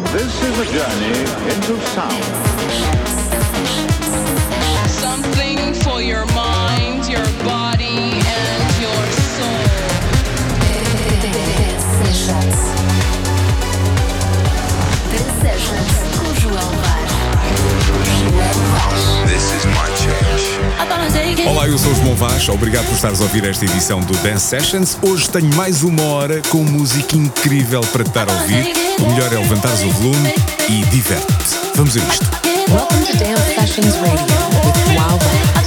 This is a journey into sound. Something for your mind, your body, and your soul. This is Olá, eu sou o João Vaz. obrigado por estares a ouvir esta edição do Dance Sessions. Hoje tenho mais uma hora com música incrível para te dar a ouvir. O melhor é levantares o volume e diverte-te. Vamos a isto. Welcome to Dance Sessions Radio with Wow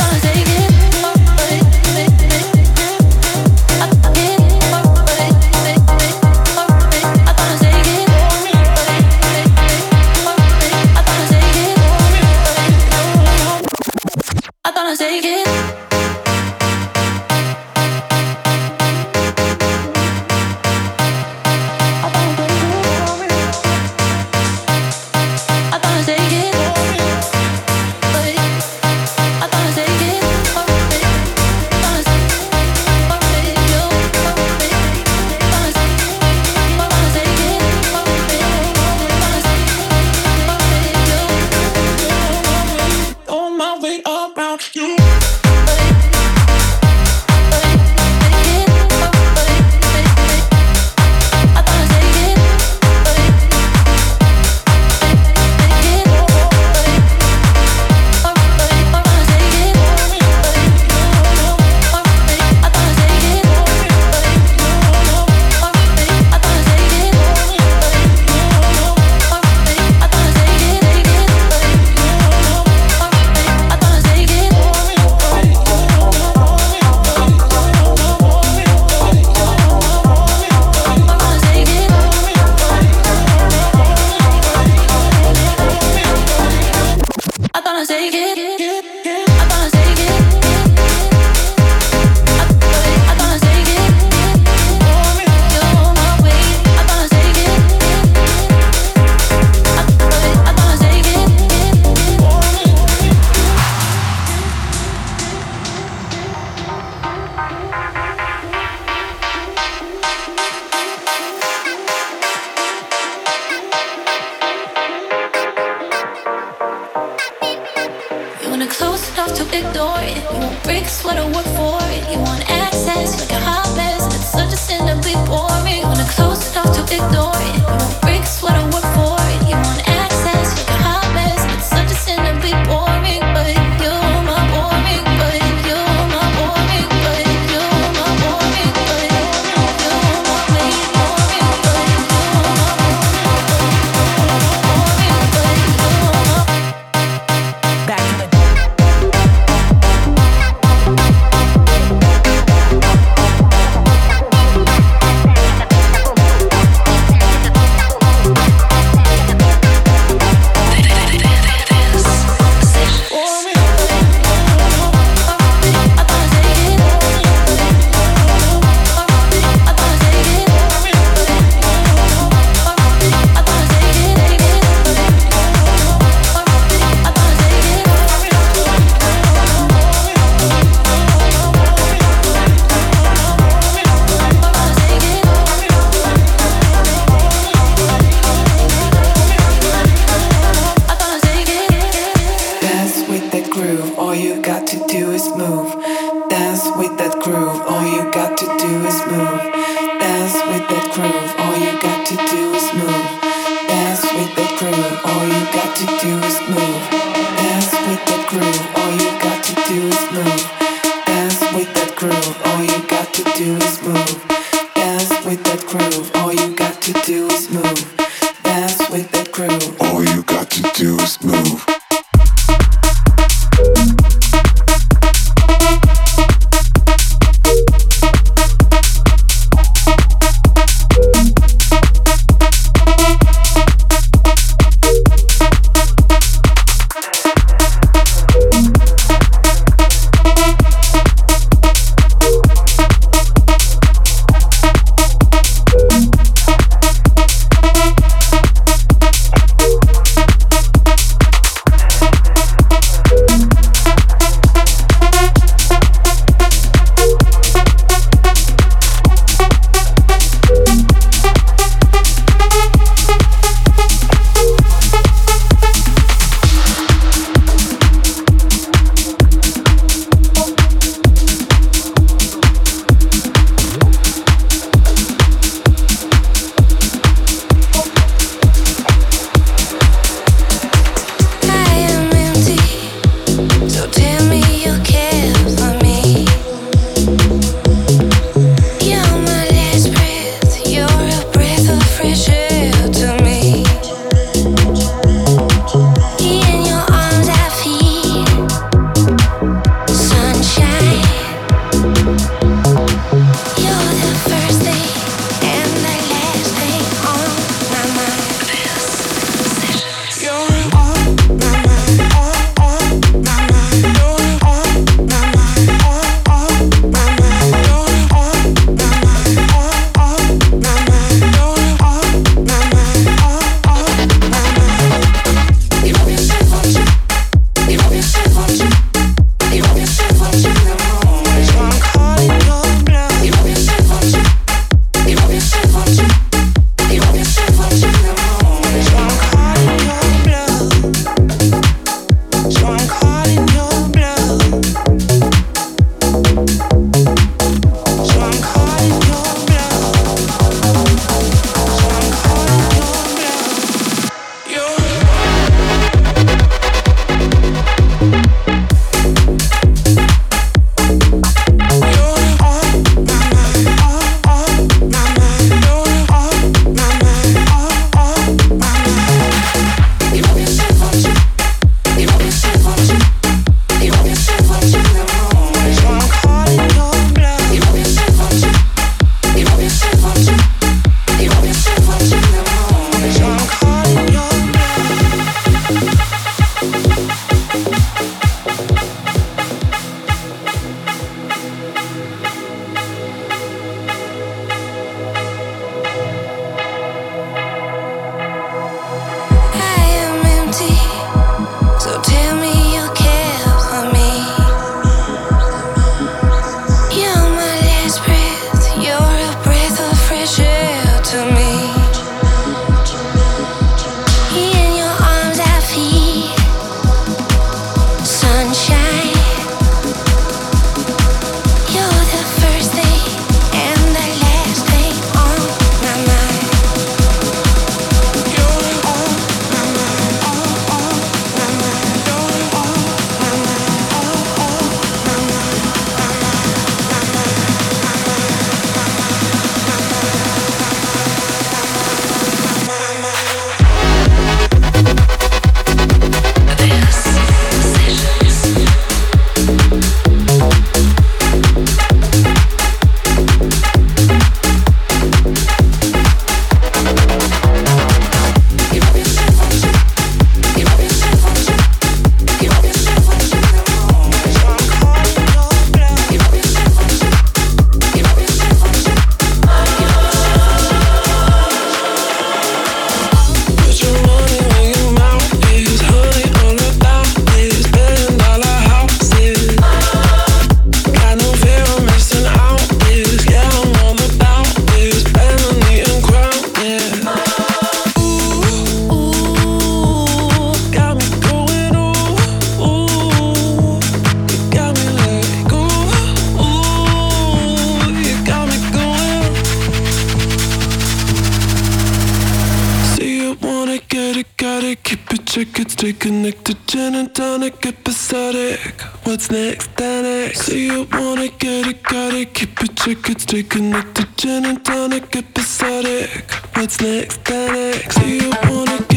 But you could stick another gin and tonic epistatic. What's next? The next? Do you want it?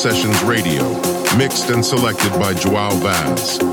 Sessions Radio, mixed and selected by Joao Vaz.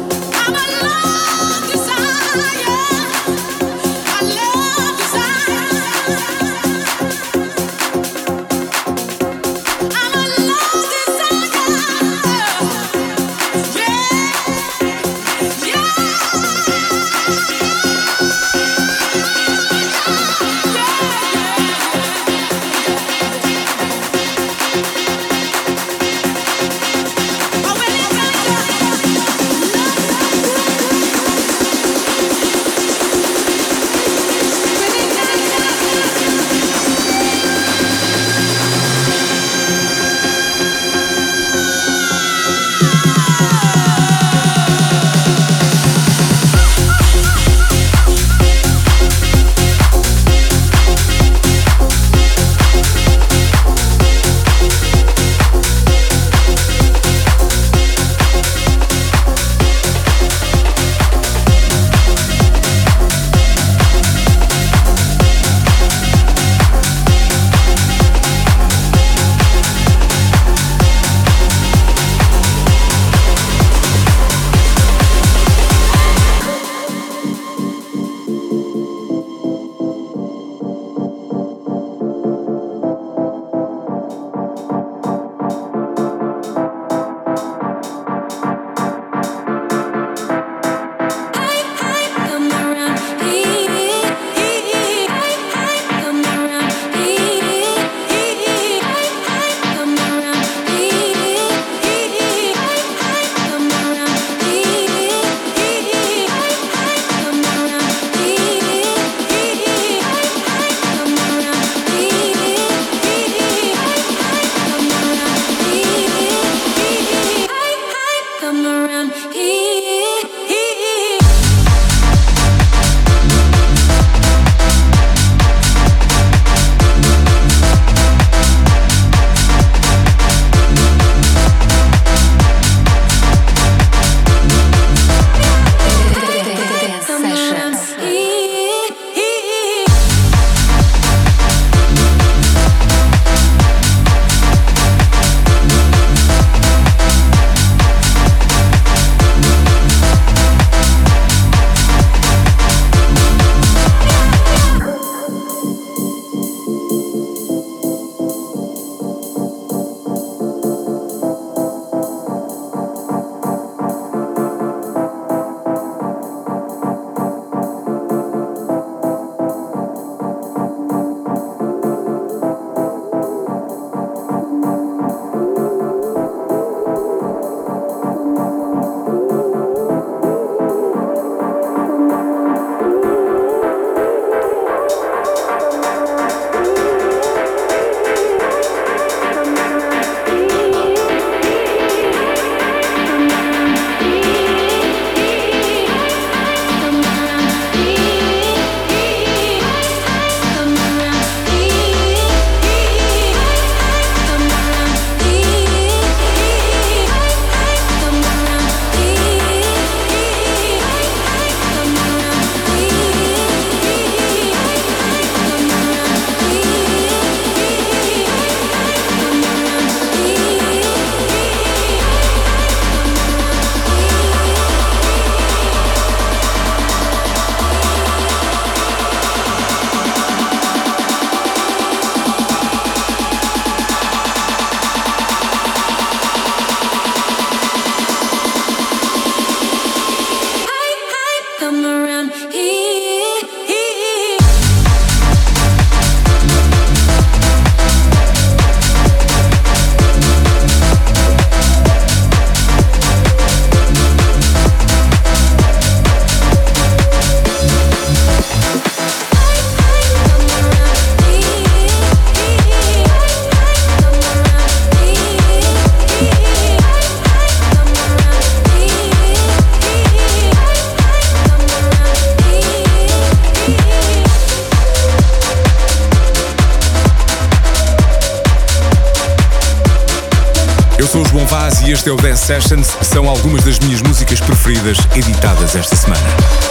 Sessions. São algumas das minhas músicas preferidas editadas esta semana.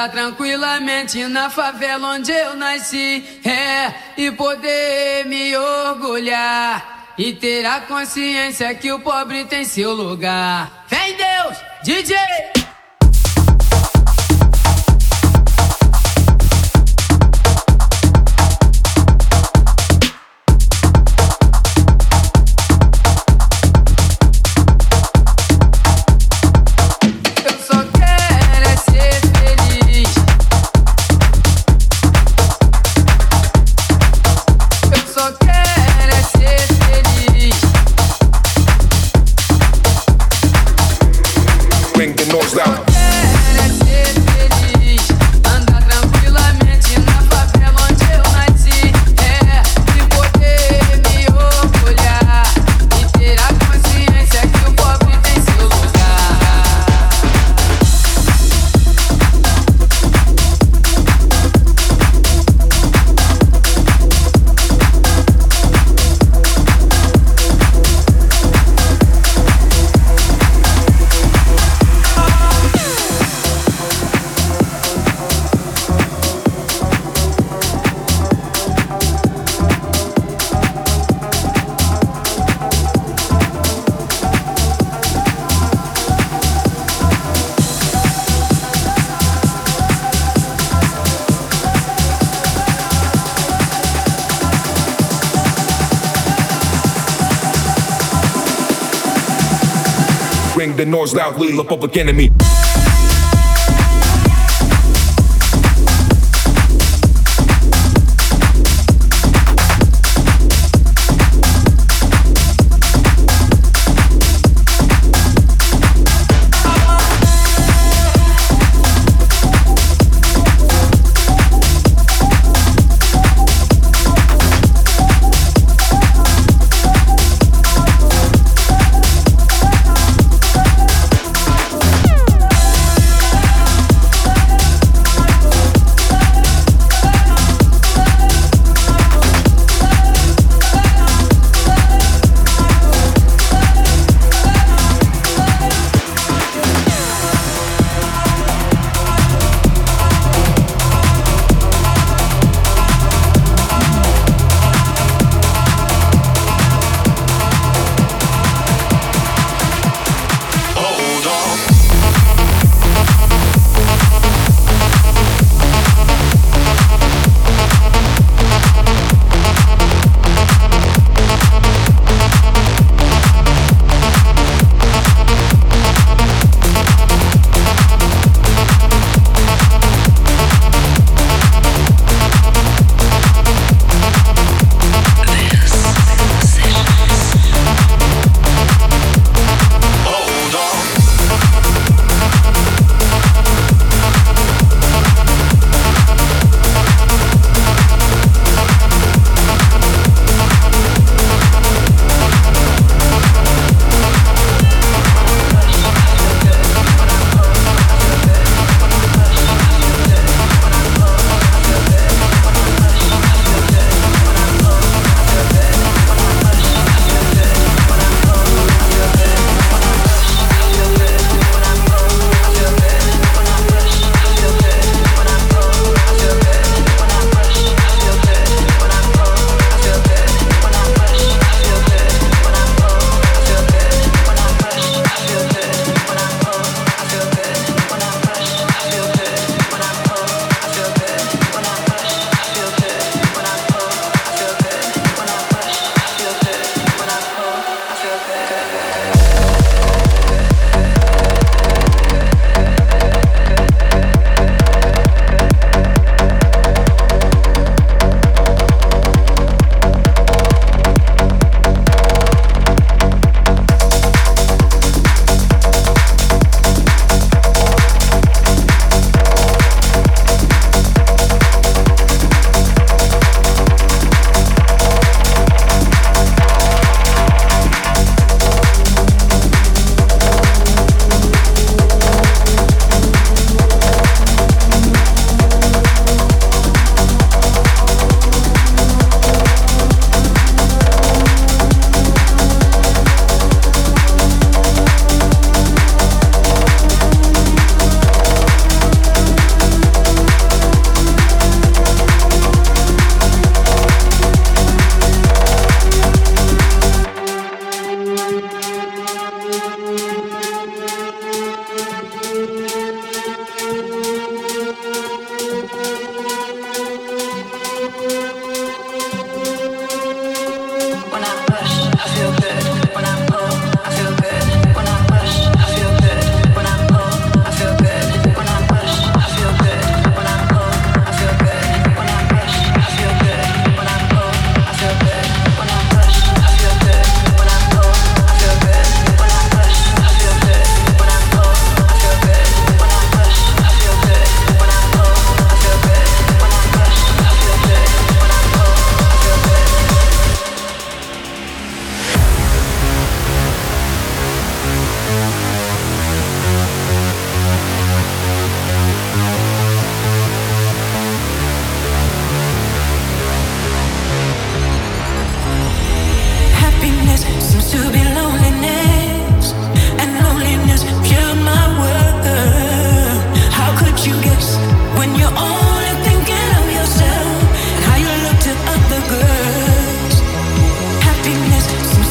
andar tranquilamente na favela onde eu nasci, é, e poder me orgulhar e ter a consciência que o pobre tem seu lugar. Vem Deus, DJ! loudly, the public enemy.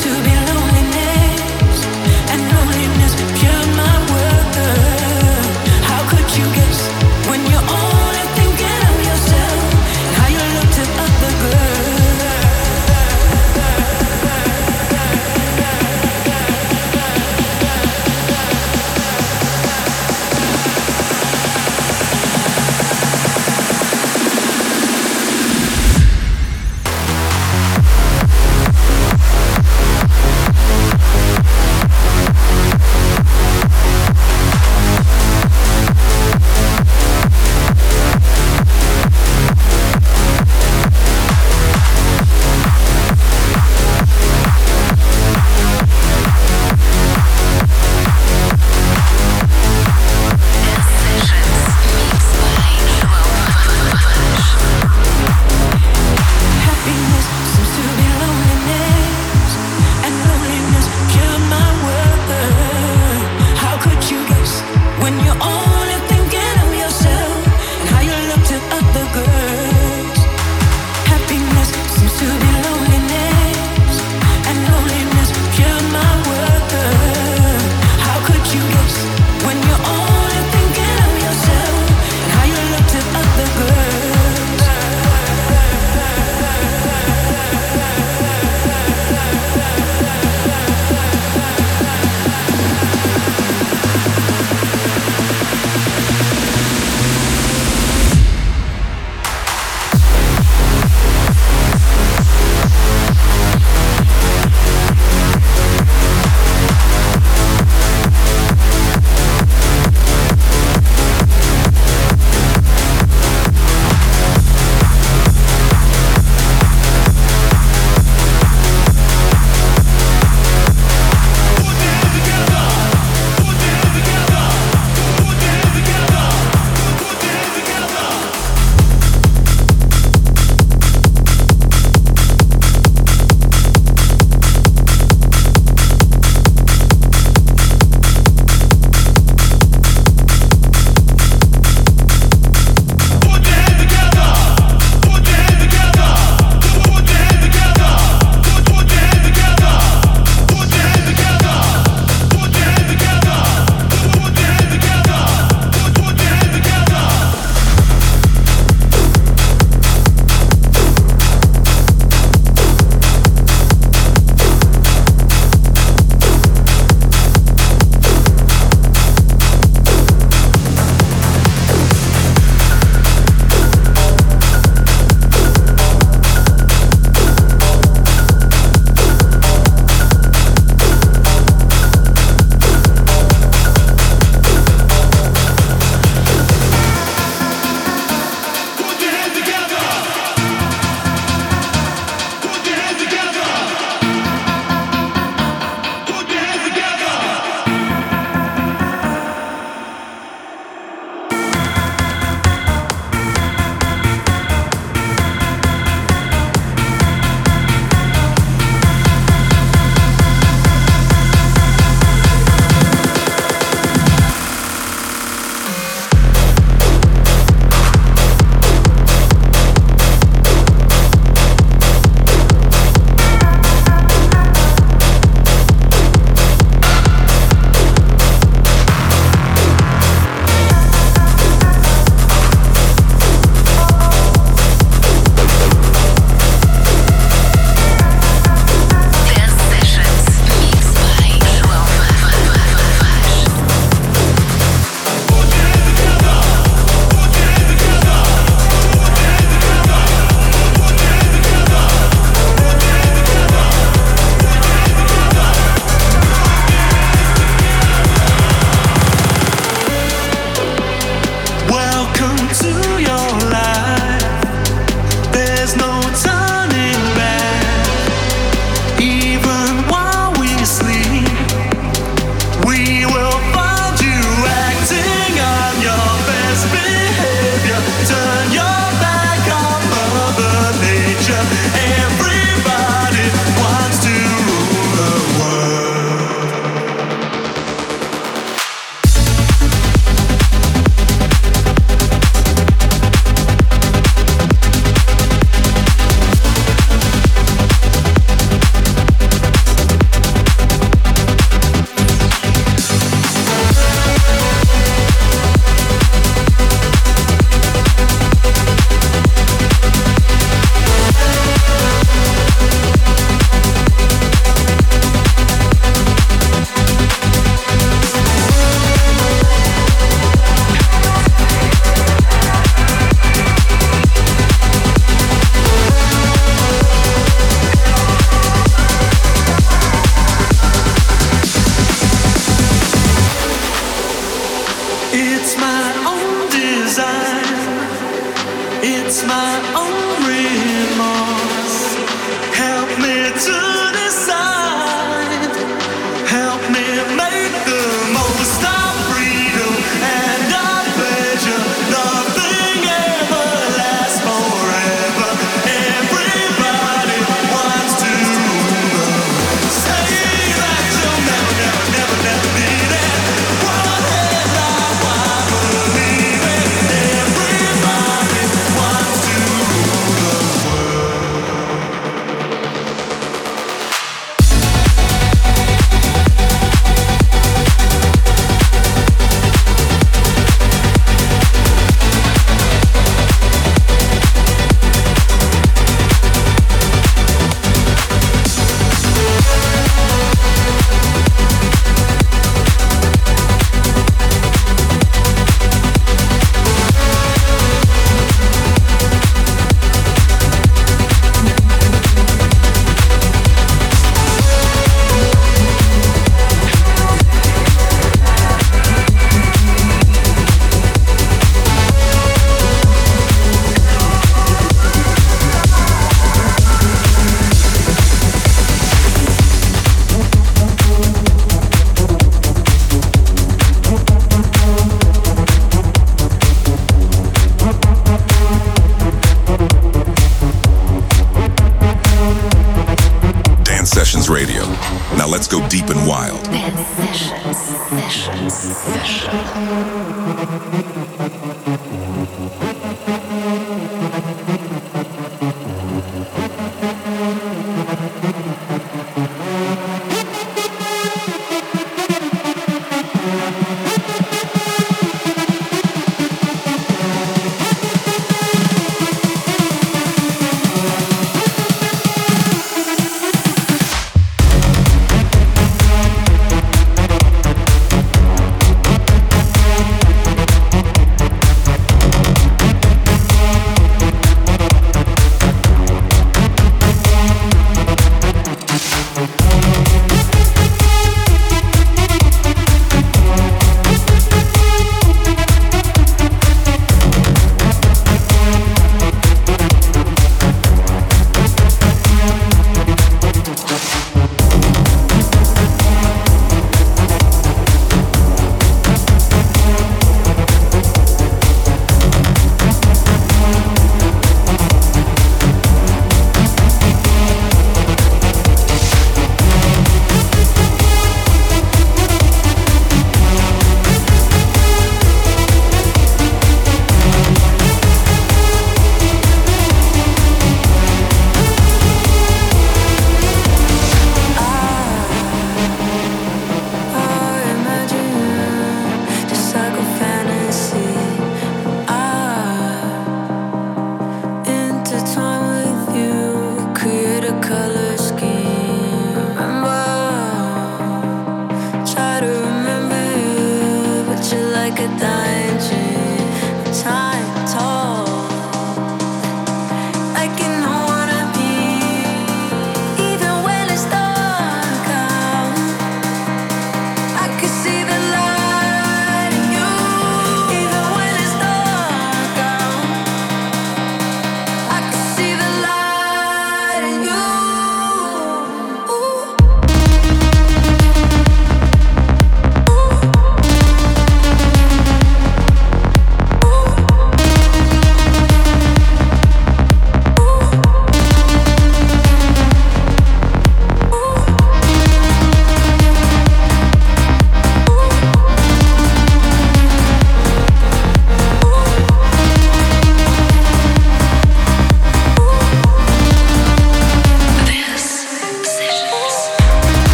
to be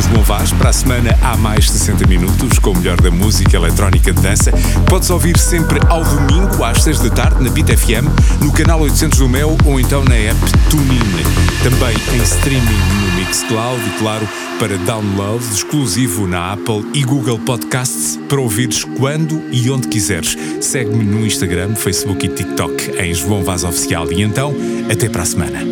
João Vaz. Para a semana há mais 60 minutos com o melhor da música eletrónica de dança. Podes ouvir sempre ao domingo às 6 da tarde na Beat FM, no canal 800 do Mel ou então na app TuneIn. Também em streaming no Mixcloud e, claro, para download exclusivo na Apple e Google Podcasts para ouvires quando e onde quiseres. Segue-me no Instagram, Facebook e TikTok em João Vaz Oficial. E então, até para a semana.